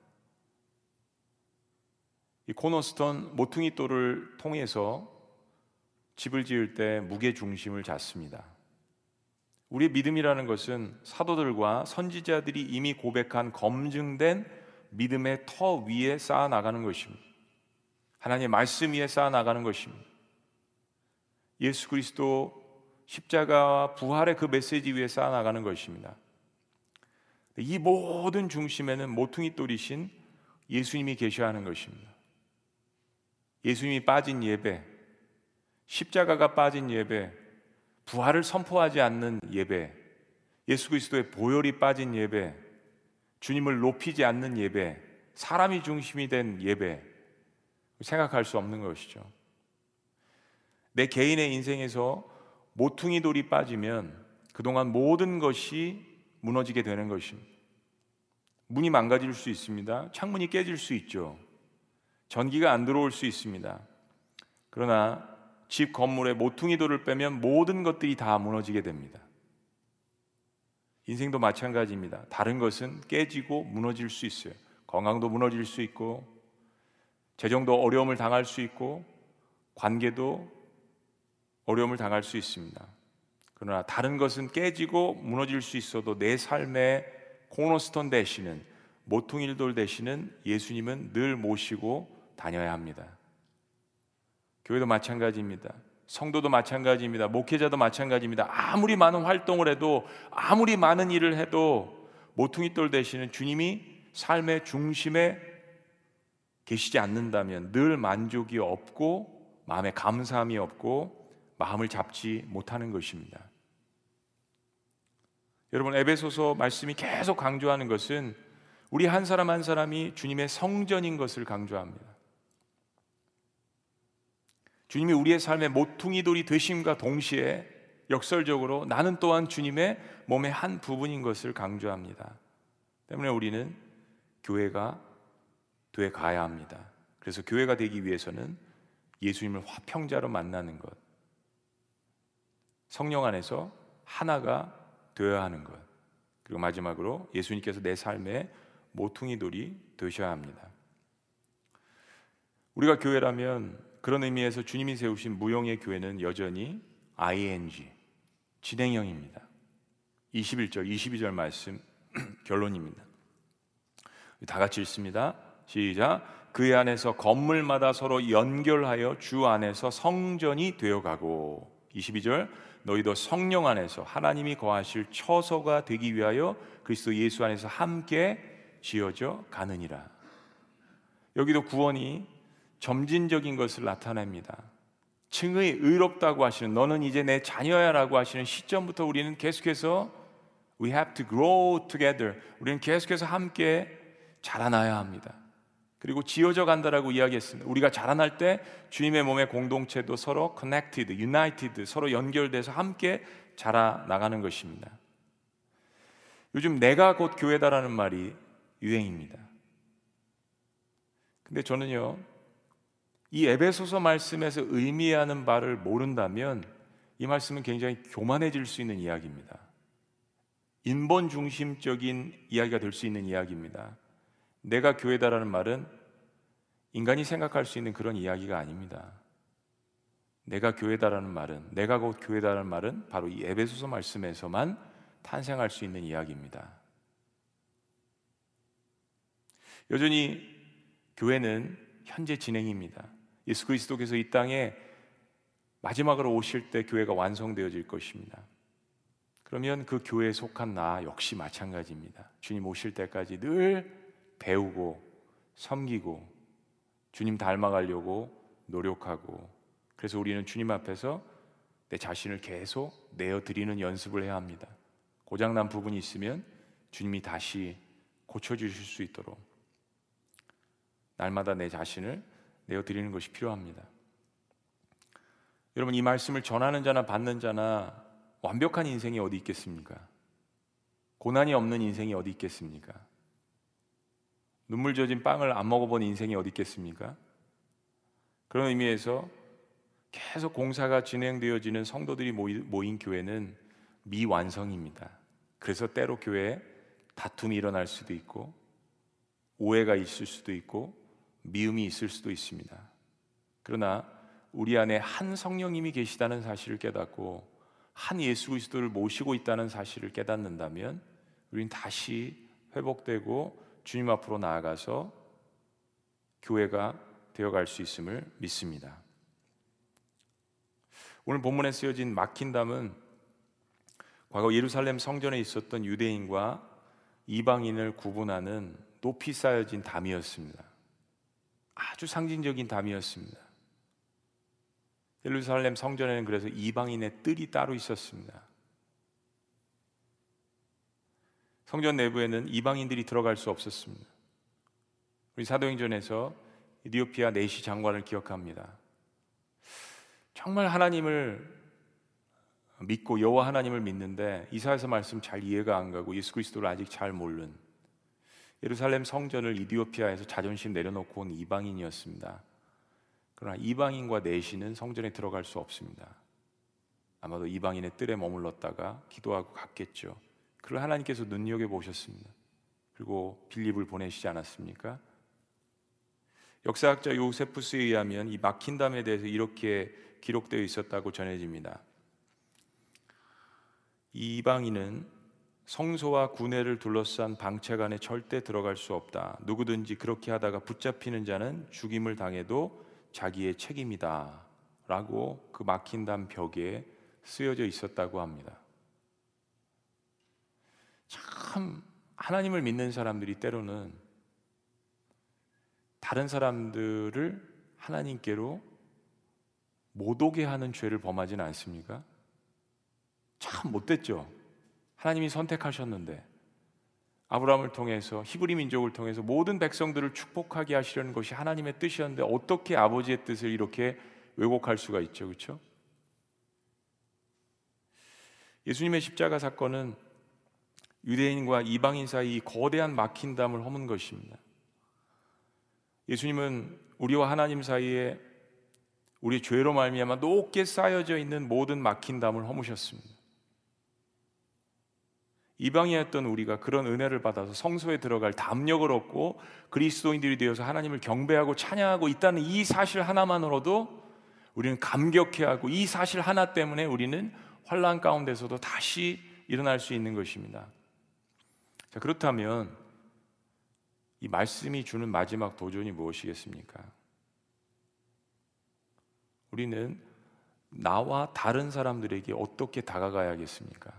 이 코너스톤 모퉁이 돌을 통해서 집을 지을 때 무게 중심을 잡습니다. 우리의 믿음이라는 것은 사도들과 선지자들이 이미 고백한 검증된 믿음의 터 위에 쌓아 나가는 것입니다. 하나님의 말씀 위에 쌓아 나가는 것입니다. 예수 그리스도 십자가와 부활의 그 메시지 위에 쌓아 나가는 것입니다. 이 모든 중심에는 모퉁이 돌이신 예수님이 계셔야 하는 것입니다. 예수님이 빠진 예배, 십자가가 빠진 예배, 부활을 선포하지 않는 예배, 예수 그리스도의 보혈이 빠진 예배, 주님을 높이지 않는 예배, 사람이 중심이 된 예배, 생각할 수 없는 것이죠. 내 개인의 인생에서 모퉁이 돌이 빠지면 그동안 모든 것이 무너지게 되는 것입니다. 문이 망가질 수 있습니다. 창문이 깨질 수 있죠. 전기가 안 들어올 수 있습니다. 그러나 집 건물에 모퉁이 돌을 빼면 모든 것들이 다 무너지게 됩니다. 인생도 마찬가지입니다. 다른 것은 깨지고 무너질 수 있어요. 건강도 무너질 수 있고, 재정도 어려움을 당할 수 있고, 관계도 어려움을 당할 수 있습니다. 그러나 다른 것은 깨지고 무너질 수 있어도 내 삶의 코너스톤 되시는 모퉁이돌 되시는 예수님은 늘 모시고 다녀야 합니다. 교회도 마찬가지입니다. 성도도 마찬가지입니다. 목회자도 마찬가지입니다. 아무리 많은 활동을 해도 아무리 많은 일을 해도 모퉁이돌 되시는 주님이 삶의 중심에 계시지 않는다면 늘 만족이 없고 마음에 감사함이 없고 마음을 잡지 못하는 것입니다. 여러분 에베소서 말씀이 계속 강조하는 것은 우리 한 사람 한 사람이 주님의 성전인 것을 강조합니다. 주님이 우리의 삶의 모퉁이 돌이 되심과 동시에 역설적으로 나는 또한 주님의 몸의 한 부분인 것을 강조합니다. 때문에 우리는 교회가 돼 가야 합니다. 그래서 교회가 되기 위해서는 예수님을 화평자로 만나는 것, 성령 안에서 하나가 되어야 하는 것, 그리고 마지막으로 예수님께서 내 삶의 모퉁이 돌이 되셔야 합니다. 우리가 교회라면 그런 의미에서 주님이 세우신 무용의 교회는 여전히 ing 진행형입니다. 21절, 22절 말씀 결론입니다. 다 같이 읽습니다. 시작. 그 안에서 건물마다 서로 연결하여 주 안에서 성전이 되어가고 22절 너희도 성령 안에서 하나님이 거하실 처소가 되기 위하여 그리스도 예수 안에서 함께 지어져 가느니라. 여기도 구원이 점진적인 것을 나타냅니다. 층의 의롭다고 하시는 너는 이제 내 자녀야라고 하시는 시점부터 우리는 계속해서 we have to grow together. 우리는 계속해서 함께 자라나야 합니다. 그리고 지어져 간다라고 이야기했습니다. 우리가 자라날 때 주님의 몸의 공동체도 서로 connected, united, 서로 연결돼서 함께 자라 나가는 것입니다. 요즘 내가 곧 교회다라는 말이 유행입니다. 근데 저는요, 이 에베소서 말씀에서 의미하는 바를 모른다면 이 말씀은 굉장히 교만해질 수 있는 이야기입니다. 인본 중심적인 이야기가 될 수 있는 이야기입니다. 내가 교회다라는 말은 인간이 생각할 수 있는 그런 이야기가 아닙니다. 내가 교회다라는 말은 내가 곧 교회다라는 말은 바로 이 에베소서 말씀에서만 탄생할 수 있는 이야기입니다. 여전히 교회는 현재 진행입니다. 예수 그리스도께서 이 땅에 마지막으로 오실 때 교회가 완성되어질 것입니다. 그러면 그 교회에 속한 나 역시 마찬가지입니다. 주님 오실 때까지 늘 배우고 섬기고 주님 닮아가려고 노력하고 그래서 우리는 주님 앞에서 내 자신을 계속 내어 드리는 연습을 해야 합니다. 고장난 부분이 있으면 주님이 다시 고쳐 주실 수 있도록 날마다 내 자신을 내어 드리는 것이 필요합니다. 여러분 이 말씀을 전하는 자나 받는 자나 완벽한 인생이 어디 있겠습니까? 고난이 없는 인생이 어디 있겠습니까? 눈물 젖은 빵을 안 먹어본 인생이 어디 있겠습니까? 그런 의미에서 계속 공사가 진행되어지는 성도들이 모인 교회는 미완성입니다. 그래서 때로 교회에 다툼이 일어날 수도 있고 오해가 있을 수도 있고 미움이 있을 수도 있습니다. 그러나 우리 안에 한 성령님이 계시다는 사실을 깨닫고 한 예수 그리스도를 모시고 있다는 사실을 깨닫는다면 우리는 다시 회복되고 주님 앞으로 나아가서 교회가 되어갈 수 있음을 믿습니다. 오늘 본문에 쓰여진 막힌 담은 과거 예루살렘 성전에 있었던 유대인과 이방인을 구분하는 높이 쌓여진 담이었습니다. 아주 상징적인 담이었습니다. 예루살렘 성전에는 그래서 이방인의 뜰이 따로 있었습니다. 성전 내부에는 이방인들이 들어갈 수 없었습니다. 우리 사도행전에서 이디오피아 네시 장관을 기억합니다. 정말 하나님을 믿고 여호와 하나님을 믿는데 이사에서 말씀 잘 이해가 안 가고 예수 그리스도를 아직 잘 모르는 예루살렘 성전을 이디오피아에서 자존심 내려놓고 온 이방인이었습니다. 그러나 이방인과 내시는 성전에 들어갈 수 없습니다. 아마도 이방인의 뜰에 머물렀다가 기도하고 갔겠죠. 그를 하나님께서 눈여겨 보셨습니다. 그리고 빌립을 보내시지 않았습니까? 역사학자 요세푸스에 의하면 이 막힌담에 대해서 이렇게 기록되어 있었다고 전해집니다. 이방인은 성소와 구내를 둘러싼 방채간에 절대 들어갈 수 없다. 누구든지 그렇게 하다가 붙잡히는 자는 죽임을 당해도 자기의 책임이다. 라고 그 막힌 담 벽에 쓰여져 있었다고 합니다. 참 하나님을 믿는 사람들이 때로는 다른 사람들을 하나님께로 못 오게 하는 죄를 범하지는 않습니까? 참 못됐죠. 하나님이 선택하셨는데 아브라함을 통해서 히브리 민족을 통해서 모든 백성들을 축복하게 하시려는 것이 하나님의 뜻이었는데 어떻게 아버지의 뜻을 이렇게 왜곡할 수가 있죠, 그렇죠? 예수님의 십자가 사건은 유대인과 이방인 사이 거대한 막힌담을 허문 것입니다. 예수님은 우리와 하나님 사이에 우리 죄로 말미암아 높게 쌓여져 있는 모든 막힌담을 허무셨습니다. 이방이었던 우리가 그런 은혜를 받아서 성소에 들어갈 담력을 얻고 그리스도인들이 되어서 하나님을 경배하고 찬양하고 있다는 이 사실 하나만으로도 우리는 감격해하고 이 사실 하나 때문에 우리는 환란 가운데서도 다시 일어날 수 있는 것입니다. 자, 그렇다면 이 말씀이 주는 마지막 도전이 무엇이겠습니까? 우리는 나와 다른 사람들에게 어떻게 다가가야겠습니까?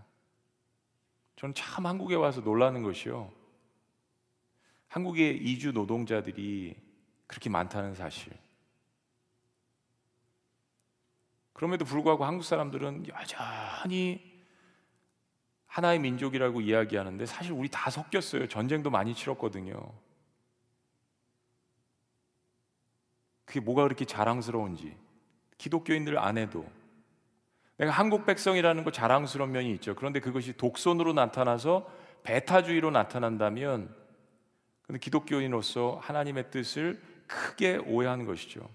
저는 참 한국에 와서 놀라는 것이요. 한국의 이주 노동자들이 그렇게 많다는 사실. 그럼에도 불구하고 한국 사람들은 여전히 하나의 민족이라고 이야기하는데 사실 우리 다 섞였어요. 전쟁도 많이 치렀거든요. 그게 뭐가 그렇게 자랑스러운지. 기독교인들 안에도 내가 한국 백성이라는 거 자랑스러운 면이 있죠. 그런데 그것이 독선으로 나타나서 배타주의로 나타난다면 근데 기독교인으로서 하나님의 뜻을 크게 오해하는 것이죠.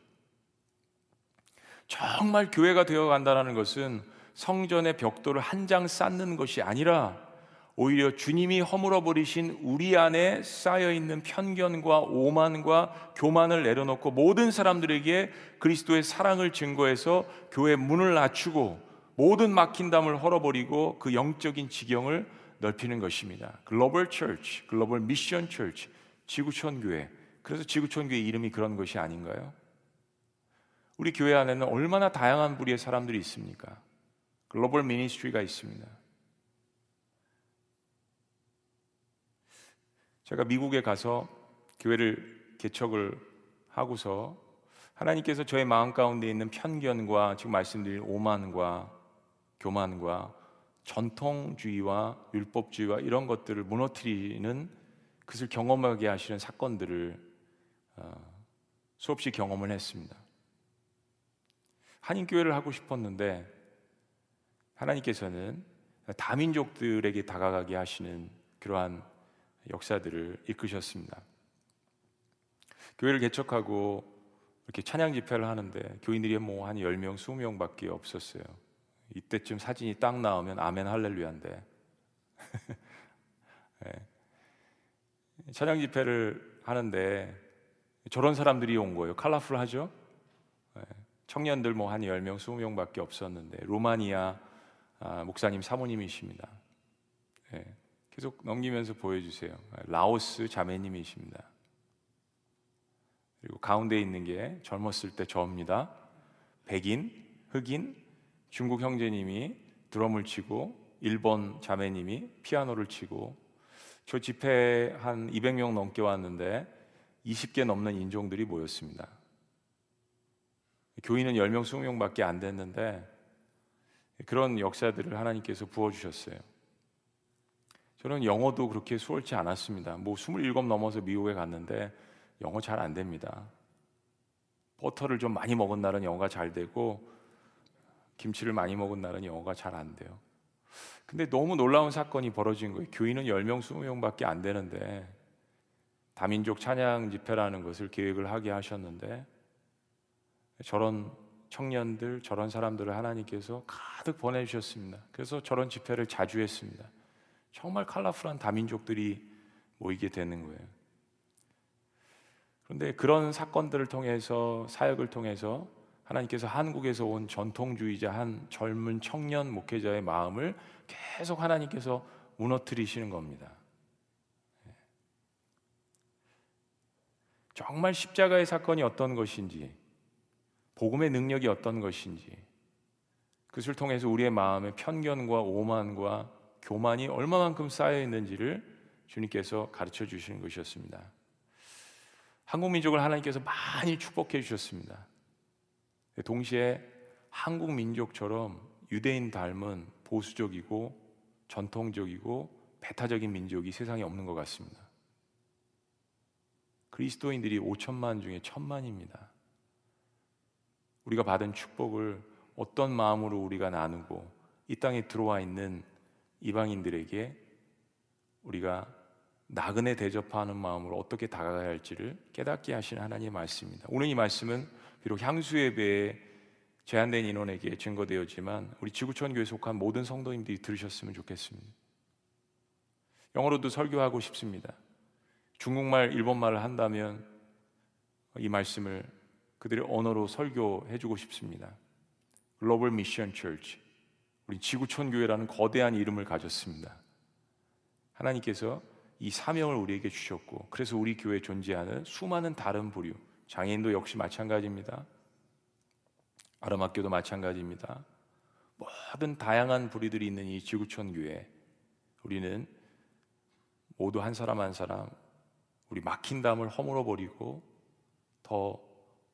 정말 교회가 되어 간다는 것은 성전의 벽돌을 한 장 쌓는 것이 아니라 오히려 주님이 허물어 버리신 우리 안에 쌓여 있는 편견과 오만과 교만을 내려놓고 모든 사람들에게 그리스도의 사랑을 증거해서 교회 문을 낮추고 모든 막힌 담을 헐어버리고 그 영적인 지경을 넓히는 것입니다. global church, global mission church, 지구촌 교회. 그래서 지구촌 교회 이름이 그런 것이 아닌가요? 우리 교회 안에는 얼마나 다양한 부류의 사람들이 있습니까? global ministry가 있습니다. 제가 미국에 가서 교회를 개척을 하고서 하나님께서 저의 마음 가운데 있는 편견과 지금 말씀드린 오만과 교만과 전통주의와 율법주의와 이런 것들을 무너뜨리는 그것을 경험하게 하시는 사건들을 어, 수없이 경험을 했습니다. 한인교회를 하고 싶었는데 하나님께서는 다민족들에게 다가가게 하시는 그러한 역사들을 이끄셨습니다. 교회를 개척하고 이렇게 찬양 집회를 하는데 교인들이 뭐 한 10명, 20명 밖에 없었어요. 이때쯤 사진이 딱 나오면 아멘 할렐루야인데. 네. 찬양 집회를 하는데 저런 사람들이 온 거예요. 컬러풀하죠? 네. 청년들 뭐 한 10명, 20명 밖에 없었는데 로마니아 아, 목사님 사모님이십니다. 네. 계속 넘기면서 보여주세요. 라오스 자매님이십니다. 그리고 가운데 있는 게 젊었을 때 저입니다. 백인, 흑인, 중국 형제님이 드럼을 치고 일본 자매님이 피아노를 치고 저 집회 한 200명 넘게 왔는데 20개 넘는 인종들이 모였습니다. 교인은 10명, 20명밖에 안 됐는데 그런 역사들을 하나님께서 부어주셨어요. 저는 영어도 그렇게 수월치 않았습니다. 뭐 27 넘어서 미국에 갔는데 영어 잘 안 됩니다. 버터를 좀 많이 먹은 날은 영어가 잘 되고 김치를 많이 먹은 날은 영어가 잘 안 돼요. 근데 너무 놀라운 사건이 벌어진 거예요. 교인은 10명, 20명밖에 안 되는데 다민족 찬양 집회라는 것을 계획을 하게 하셨는데 저런 청년들, 저런 사람들을 하나님께서 가득 보내주셨습니다. 그래서 저런 집회를 자주 했습니다. 정말 컬러풀한 다민족들이 모이게 되는 거예요. 그런데 그런 사건들을 통해서 사역을 통해서 하나님께서 한국에서 온 전통주의자 한 젊은 청년 목회자의 마음을 계속 하나님께서 무너뜨리시는 겁니다. 정말 십자가의 사건이 어떤 것인지, 복음의 능력이 어떤 것인지, 그것을 통해서 우리의 마음에 편견과 오만과 교만이 얼마만큼 쌓여 있는지를 주님께서 가르쳐 주시는 것이었습니다. 한국 민족을 하나님께서 많이 축복해 주셨습니다. 동시에 한국 민족처럼 유대인 닮은 보수적이고 전통적이고 배타적인 민족이 세상에 없는 것 같습니다. 그리스도인들이 5천만 중에 천만입니다. 우리가 받은 축복을 어떤 마음으로 우리가 나누고 이 땅에 들어와 있는 이방인들에게 우리가 나그네 대접하는 마음으로 어떻게 다가가야 할지를 깨닫게 하시는 하나님의 말씀입니다. 오늘 이 말씀은 비록 향수 예배에 제한된 인원에게 증거되었지만 우리 지구촌 교회 속한 모든 성도님들이 들으셨으면 좋겠습니다. 영어로도 설교하고 싶습니다. 중국말, 일본말을 한다면 이 말씀을 그들의 언어로 설교해 주고 싶습니다. 글로벌 미션 철치 우리 지구촌 교회라는 거대한 이름을 가졌습니다. 하나님께서 이 사명을 우리에게 주셨고 그래서 우리 교회에 존재하는 수많은 다른 부류 장애인도 역시 마찬가지입니다. 아름학교도 마찬가지입니다. 모든 다양한 부류들이 있는 이 지구촌 교회 우리는 모두 한 사람 한 사람 우리 막힌 담을 허물어 버리고 더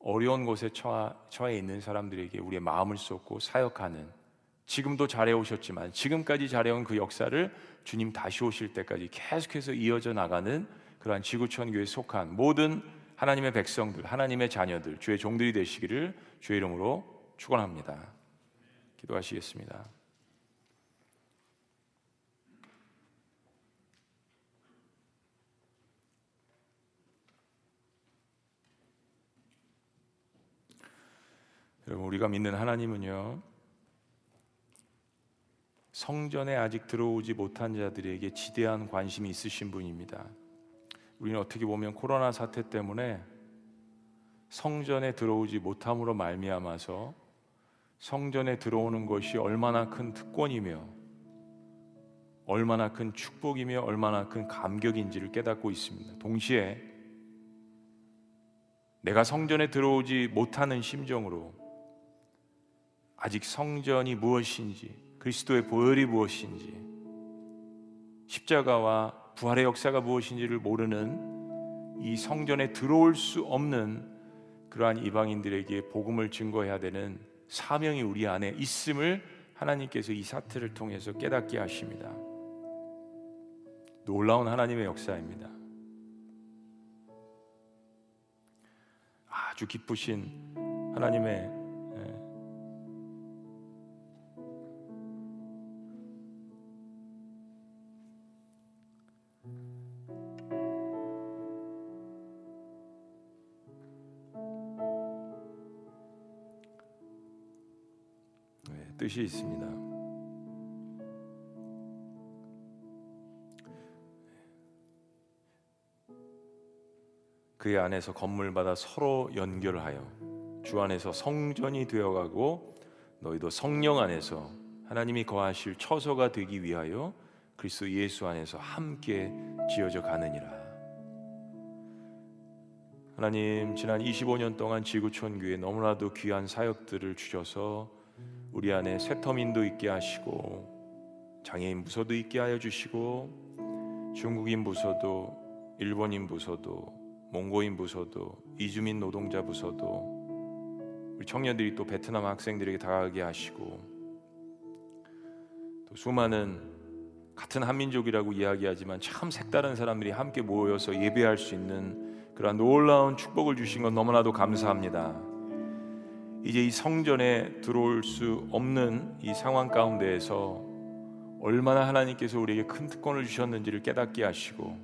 어려운 곳에 처해 있는 사람들에게 우리의 마음을 쏟고 사역하는 지금도 잘해 오셨지만 지금까지 잘해온 그 역사를 주님 다시 오실 때까지 계속해서 이어져 나가는 그러한 지구촌 교회에 속한 모든 하나님의 백성들, 하나님의 자녀들, 주의 종들이 되시기를 주의 이름으로 축원합니다. 기도하시겠습니다. 여러분 우리가 믿는 하나님은요. 성전에 아직 들어오지 못한 자들에게 지대한 관심이 있으신 분입니다. 우리는 어떻게 보면 코로나 사태 때문에 성전에 들어오지 못함으로 말미암아서 성전에 들어오는 것이 얼마나 큰 특권이며 얼마나 큰 축복이며 얼마나 큰 감격인지를 깨닫고 있습니다. 동시에 내가 성전에 들어오지 못하는 심정으로 아직 성전이 무엇인지 그리스도의 보혈이 무엇인지 십자가와 부활의 역사가 무엇인지를 모르는 이 성전에 들어올 수 없는 그러한 이방인들에게 복음을 증거해야 되는 사명이 우리 안에 있음을 하나님께서 이 사태를 통해서 깨닫게 하십니다. 놀라운 하나님의 역사입니다. 아주 기쁘신 하나님의 뜻이 있습니다. 그 안에서 건물마다 서로 연결하여 주 안에서 성전이 되어가고 너희도 성령 안에서 하나님이 거하실 처소가 되기 위하여 그리스도 예수 안에서 함께 지어져 가느니라. 하나님 지난 25년 동안 지구촌 교회 너무나도 귀한 사역들을 주셔서 우리 안에 쇠터민도 있게 하시고 장애인 부서도 있게 하여 주시고 중국인 부서도 일본인 부서도 몽고인 부서도 이주민 노동자 부서도 우리 청년들이 또 베트남 학생들에게 다가가게 하시고 또 수많은 같은 한민족이라고 이야기하지만 참 색다른 사람들이 함께 모여서 예배할 수 있는 그러한 놀라운 축복을 주신 건 너무나도 감사합니다. 이제 이 성전에 들어올 수 없는 이 상황 가운데에서 얼마나 하나님께서 우리에게 큰 특권을 주셨는지를 깨닫게 하시고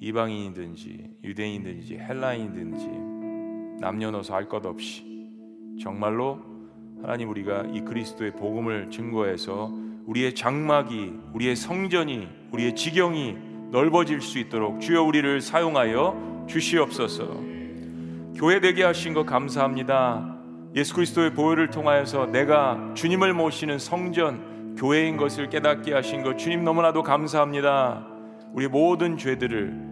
이방인이든지 유대인이든지 헬라인이든지 남녀노소 할 것 없이 정말로 하나님 우리가 이 그리스도의 복음을 증거해서 우리의 장막이 우리의 성전이 우리의 지경이 넓어질 수 있도록 주여 우리를 사용하여 주시옵소서. 교회 되게 하신 것 감사합니다. 예수 그리스도의 보혈을 통하여서 내가 주님을 모시는 성전 교회인 것을 깨닫게 하신 것 주님 너무나도 감사합니다. 우리 모든 죄들을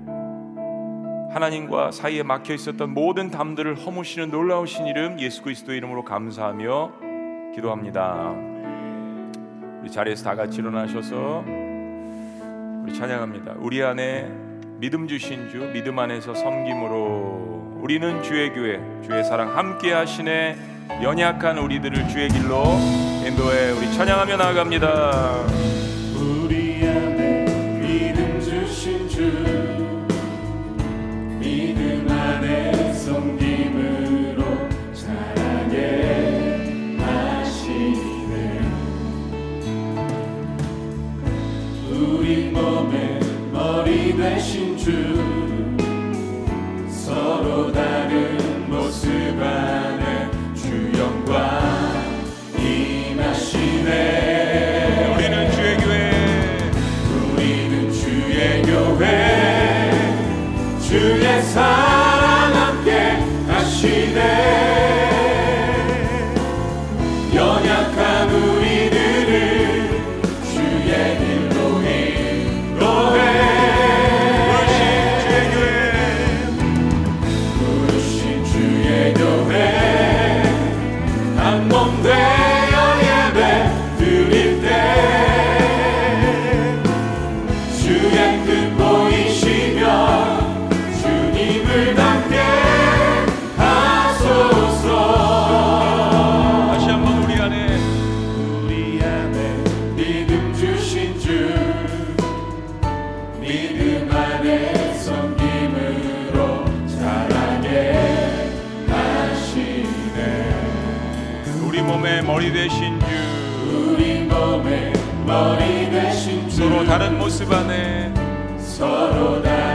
하나님과 사이에 막혀 있었던 모든 담들을 허무시는 놀라우신 이름 예수 그리스도 이름으로 감사하며 기도합니다. 우리 자리에서 다 같이 일어나셔서 우리 찬양합니다. 우리 안에 믿음 주신 주 믿음 안에서 섬김으로 우리는 주의 교회 주의 사랑 함께 하시네 연약한 우리들을 주의 길로 인도해 우리 찬양하며 나아갑니다. 몸의 머리 되신 주. 우리 몸의 머리 되신 주. 서로 다른 모습 안에 서로 다른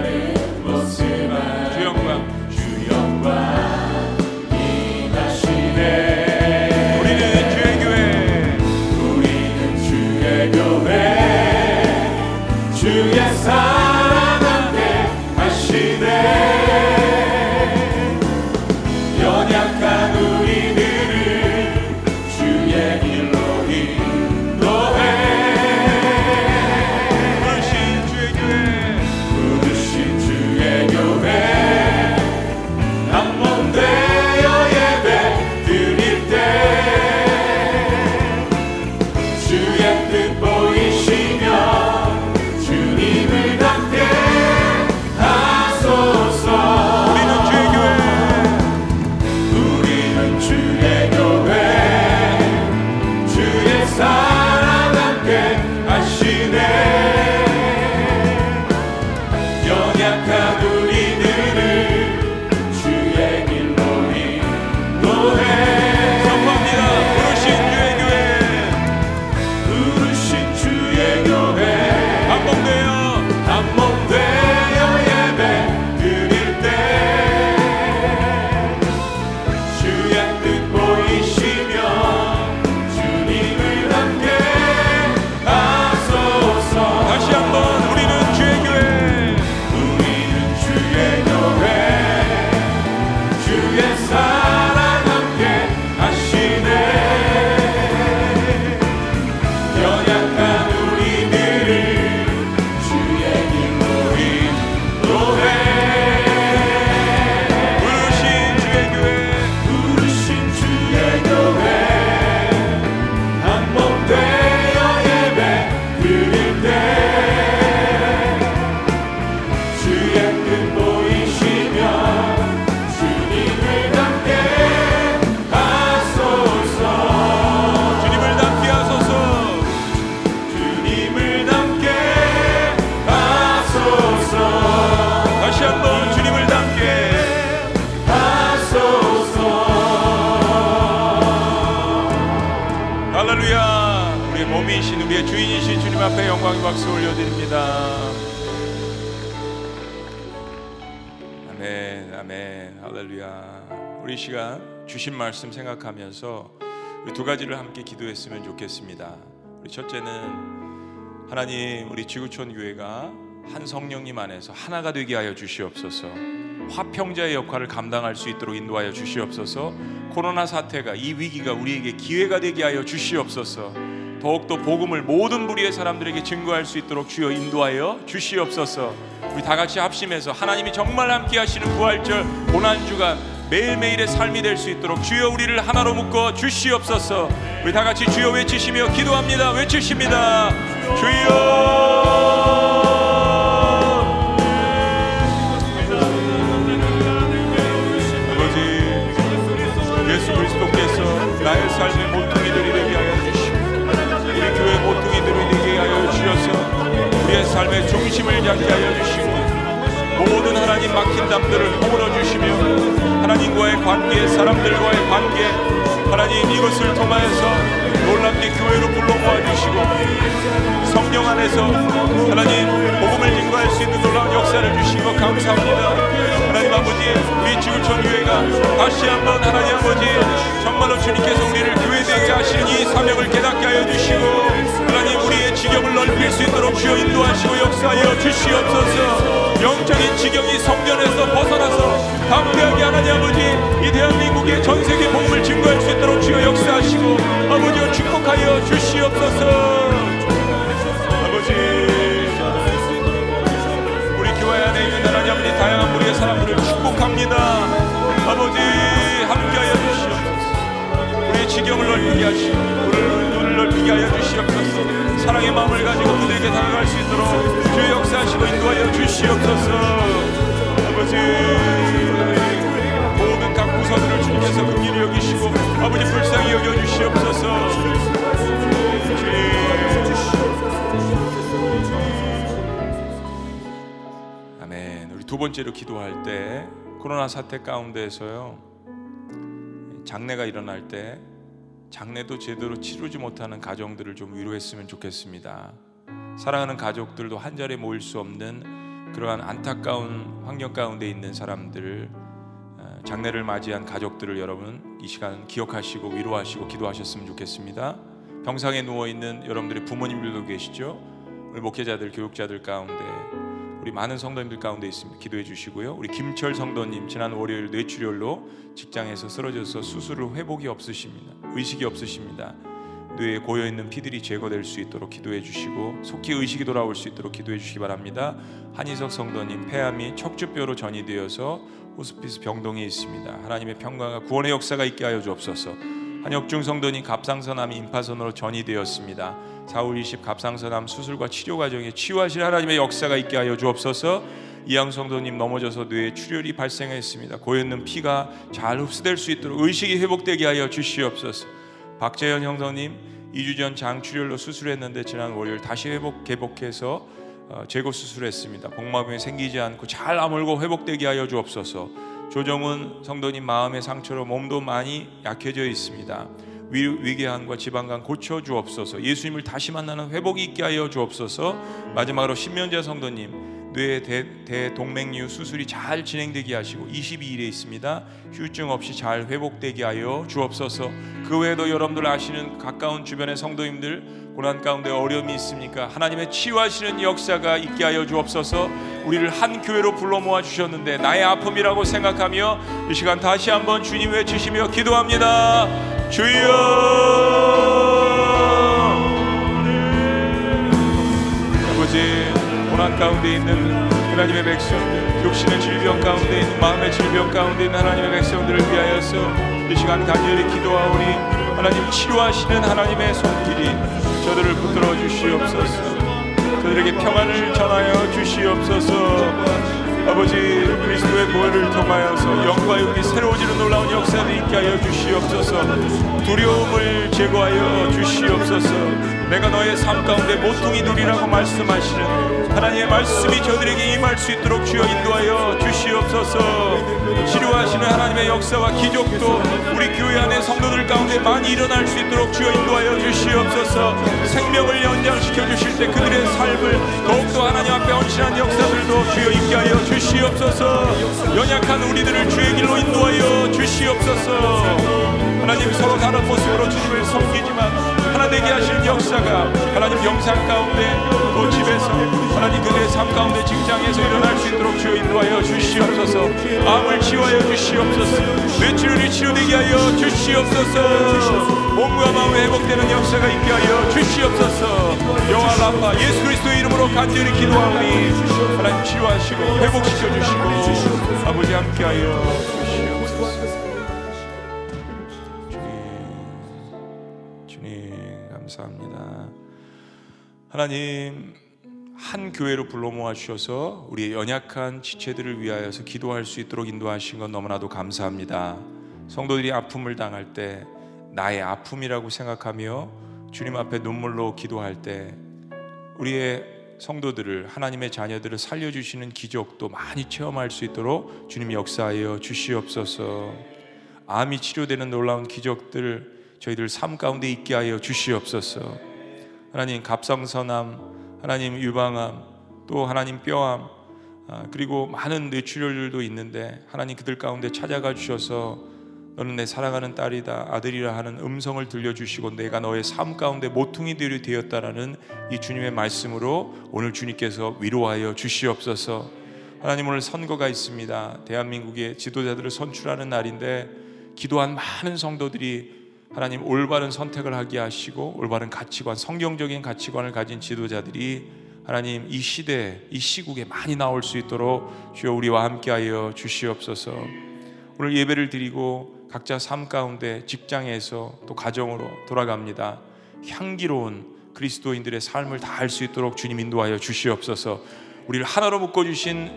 말씀 생각하면서 두 가지를 함께 기도했으면 좋겠습니다. 우리 첫째는 하나님 우리 지구촌 교회가 한 성령님 안에서 하나가 되게 하여 주시옵소서. 화평자의 역할을 감당할 수 있도록 인도하여 주시옵소서. 코로나 사태가 이 위기가 우리에게 기회가 되게 하여 주시옵소서. 더욱더 복음을 모든 부류의 사람들에게 증거할 수 있도록 주여 인도하여 주시옵소서. 우리 다 같이 합심해서 하나님이 정말 함께 하시는 부활절 고난주가 매일매일의 삶이 될 수 있도록 주여 우리를 하나로 묶어 주시옵소서. 우리 다 같이 주여 외치시며 기도합니다. 외치십니다. 주여 나의 삶의 모퉁이들이 되게 하여 주시고 우리 교회 모퉁이들이 되게 하여 주셔서 우리의 삶의 중심을 잡게 하여 주시고 모든 하나님 막힌 담들을 허물어 주시며 하나님과의 관계 사람들과의 관계 하나님 이것을 통하여서 놀랍게 교회로 불러 모아 주시고 성령 안에서 하나님 복음을 증거할 수 있는 놀라운 역사를 것 감사합니다. 하나님 아버지 우리 지구촌 교회가 다시 한번 하나님 아버지 정말로 주님께서 우리를 교회되게 하시는 이 사명을 깨닫게 하여 주시고 하나님 우리의 지경을 넓힐 수 있도록 주여 인도하시고 역사하여 주시옵소서. 영적인 지경이 성전에서 벗어나서 담대하게 하나님 아버지 이 대한민국의 전 세계 복음을 증거할 수 있도록 주여 역사하시고 아버지여 축복하여 주시옵소서. 아버지 우리 교회 안에 있는 하나님 아버지 다양한 우리의 사람들을 축복합니다. 아버지 함께하여 주시옵소서. 우리의 지경을 넓히게 하시고 우리를 눈을 넓히게 하여 주시옵소서. 사랑의 마음을 가지고 그들에게 다가갈 수 있도록 주의 역사하시고 인도하여 주시옵소서. 아버지 주님께서 긍휼히 여기시고 아버지 불쌍히 여겨 주시옵소서. 아멘. 우리 두 번째로 기도할 때 코로나 사태 가운데에서요 장례가 일어날 때 장례도 제대로 치르지 못하는 가정들을 좀 위로했으면 좋겠습니다. 사랑하는 가족들도 한 자리에 모일 수 없는 그러한 안타까운 환경 가운데 있는 사람들 어, 장례를 맞이한 가족들을 여러분 이 시간 기억하시고 위로하시고 기도하셨으면 좋겠습니다. 병상에 누워 있는 여러분들의 부모님들도 계시죠. 우리 목회자들, 교육자들 가운데 우리 많은 성도님들 가운데 있습니다. 기도해 주시고요. 우리 김철 성도님 지난 월요일 뇌출혈로 직장에서 쓰러져서 수술 후 회복이 없으십니다. 의식이 없으십니다. 뇌에 고여 있는 피들이 제거될 수 있도록 기도해 주시고 속히 의식이 돌아올 수 있도록 기도해 주시기 바랍니다. 한희석 성도님 폐암이 척추뼈로 전이되어서 호스피스 병동에 있습니다. 하나님의 평강과 구원의 역사가 있게 하여 주옵소서. 한혁중 성도님 갑상선암이 임파선으로 전이되었습니다. 4월 20 갑상선암 수술과 치료 과정에 치유하실 하나님의 역사가 있게 하여 주옵소서. 이양 성도님 넘어져서 뇌에 출혈이 발생했습니다. 고였는 피가 잘 흡수될 수 있도록 의식이 회복되게 하여 주시옵소서. 박재현 형사님 2주 전 장출혈로 수술했는데 지난 월요일 다시 회복 개복해서 어, 재고 수술했습니다. 복막염이 생기지 않고 잘 아물고 회복되게 하여 주옵소서. 조정은 성도님 마음의 상처로 몸도 많이 약해져 있습니다. 위, 위궤양과 지방간 고쳐 주옵소서. 예수님을 다시 만나는 회복이 있게 하여 주옵소서. 마지막으로 신면제 성도님 뇌 대, 대동맥류 수술이 잘 진행되게 하시고 22일에 있습니다. 휴증 없이 잘 회복되게 하여 주옵소서. 그 외에도 여러분들 아시는 가까운 주변의 성도님들 고난 가운데 어려움이 있습니까? 하나님의 치유하시는 역사가 있게 하여 주옵소서. 우리를 한 교회로 불러 모아 주셨는데 나의 아픔이라고 생각하며 이 시간 다시 한번 주님 외치시며 기도합니다. 주여. 아버지 고난 가운데 있는 하나님의 백성들 육신의 질병 가운데 있는 마음의 질병 가운데 있는 하나님의 백성들을 위하여서 이 시간 간절히 기도하오니 하나님 치료하시는 하나님의 손길이 저들을 붙들어 주시옵소서. 저들에게 평안을 전하여 주시옵소서 아버지 그리스도의 보혈을 통하여서 영과 육이 새로워지는 놀라운 역사를 있게 하여 주시옵소서. 두려움을 제거하여 주시옵소서 내가 너의 삶 가운데 모퉁이 누리라고 말씀하시는 하나님의 말씀이 저들에게 임할 수 있도록 주여 인도하여 주시옵소서. 치료하시는 하나님의 역사와 기적도 우리 교회 안에 성도들 가운데 많이 일어날 수 있도록 주여 인도하여 주시옵소서. 생명을 연장시켜 주실 때 그들의 삶을 더욱더 하나님 앞에 헌신한 역사들도 주여 있게 하여 주시옵소서. 연약한 우리들을 주의 길로 인도하여 주시옵소서. 하나님 서로 다른 모습으로 주님을 섬기지만 하나 되게 하시는 역사가 하나님 영상 가운데 또 집에서 하나님 그들의 삶 가운데 직장에서 일어날 수 있도록 주여 인도하여 주시옵소서. 암을 치유하여 주시옵소서. 뇌출혈이 치유되게 하여 주시옵소서. 몸과 마음의 회복되는 역사가 있게 하여 주시옵소서. 여호와 라파 예수 그리스도의 이름으로 간절히 기도하오니 하나님 치유하시고 회복시켜 주시고 아버지 함께하여 주시옵소서 감사합니다. 하나님 한 교회로 불러 모아 주셔서 우리의 연약한 지체들을 위하여서 기도할 수 있도록 인도하신 건 너무나도 감사합니다. 성도들이 아픔을 당할 때 나의 아픔이라고 생각하며 주님 앞에 눈물로 기도할 때 우리의 성도들을 하나님의 자녀들을 살려 주시는 기적도 많이 체험할 수 있도록 주님 역사하여 주시옵소서. 암이 치료되는 놀라운 기적들 저희들 삶 가운데 있게 하여 주시옵소서. 하나님 갑상선암, 하나님 유방암, 또 하나님 뼈암, 아, 그리고 많은 뇌출혈들도 있는데 하나님 그들 가운데 찾아가 주셔서 너는 내 사랑하는 딸이다 아들이라 하는 음성을 들려주시고 내가 너의 삶 가운데 모퉁이 들이 되었다라는 이 주님의 말씀으로 오늘 주님께서 위로하여 주시옵소서. 하나님 오늘 선거가 있습니다. 대한민국의 지도자들을 선출하는 날인데 기도한 많은 성도들이 하나님 올바른 선택을 하게 하시고 올바른 가치관, 성경적인 가치관을 가진 지도자들이 하나님 이 시대, 이 시국에 많이 나올 수 있도록 주여 우리와 함께하여 주시옵소서. 오늘 예배를 드리고 각자 삶 가운데 직장에서 또 가정으로 돌아갑니다. 향기로운 그리스도인들의 삶을 다 할 수 있도록 주님 인도하여 주시옵소서. 우리를 하나로 묶어 주신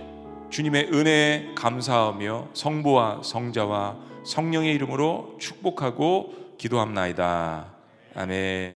주님의 은혜에 감사하며 성부와 성자와 성령의 이름으로 축복하고 기도합나이다. 아멘.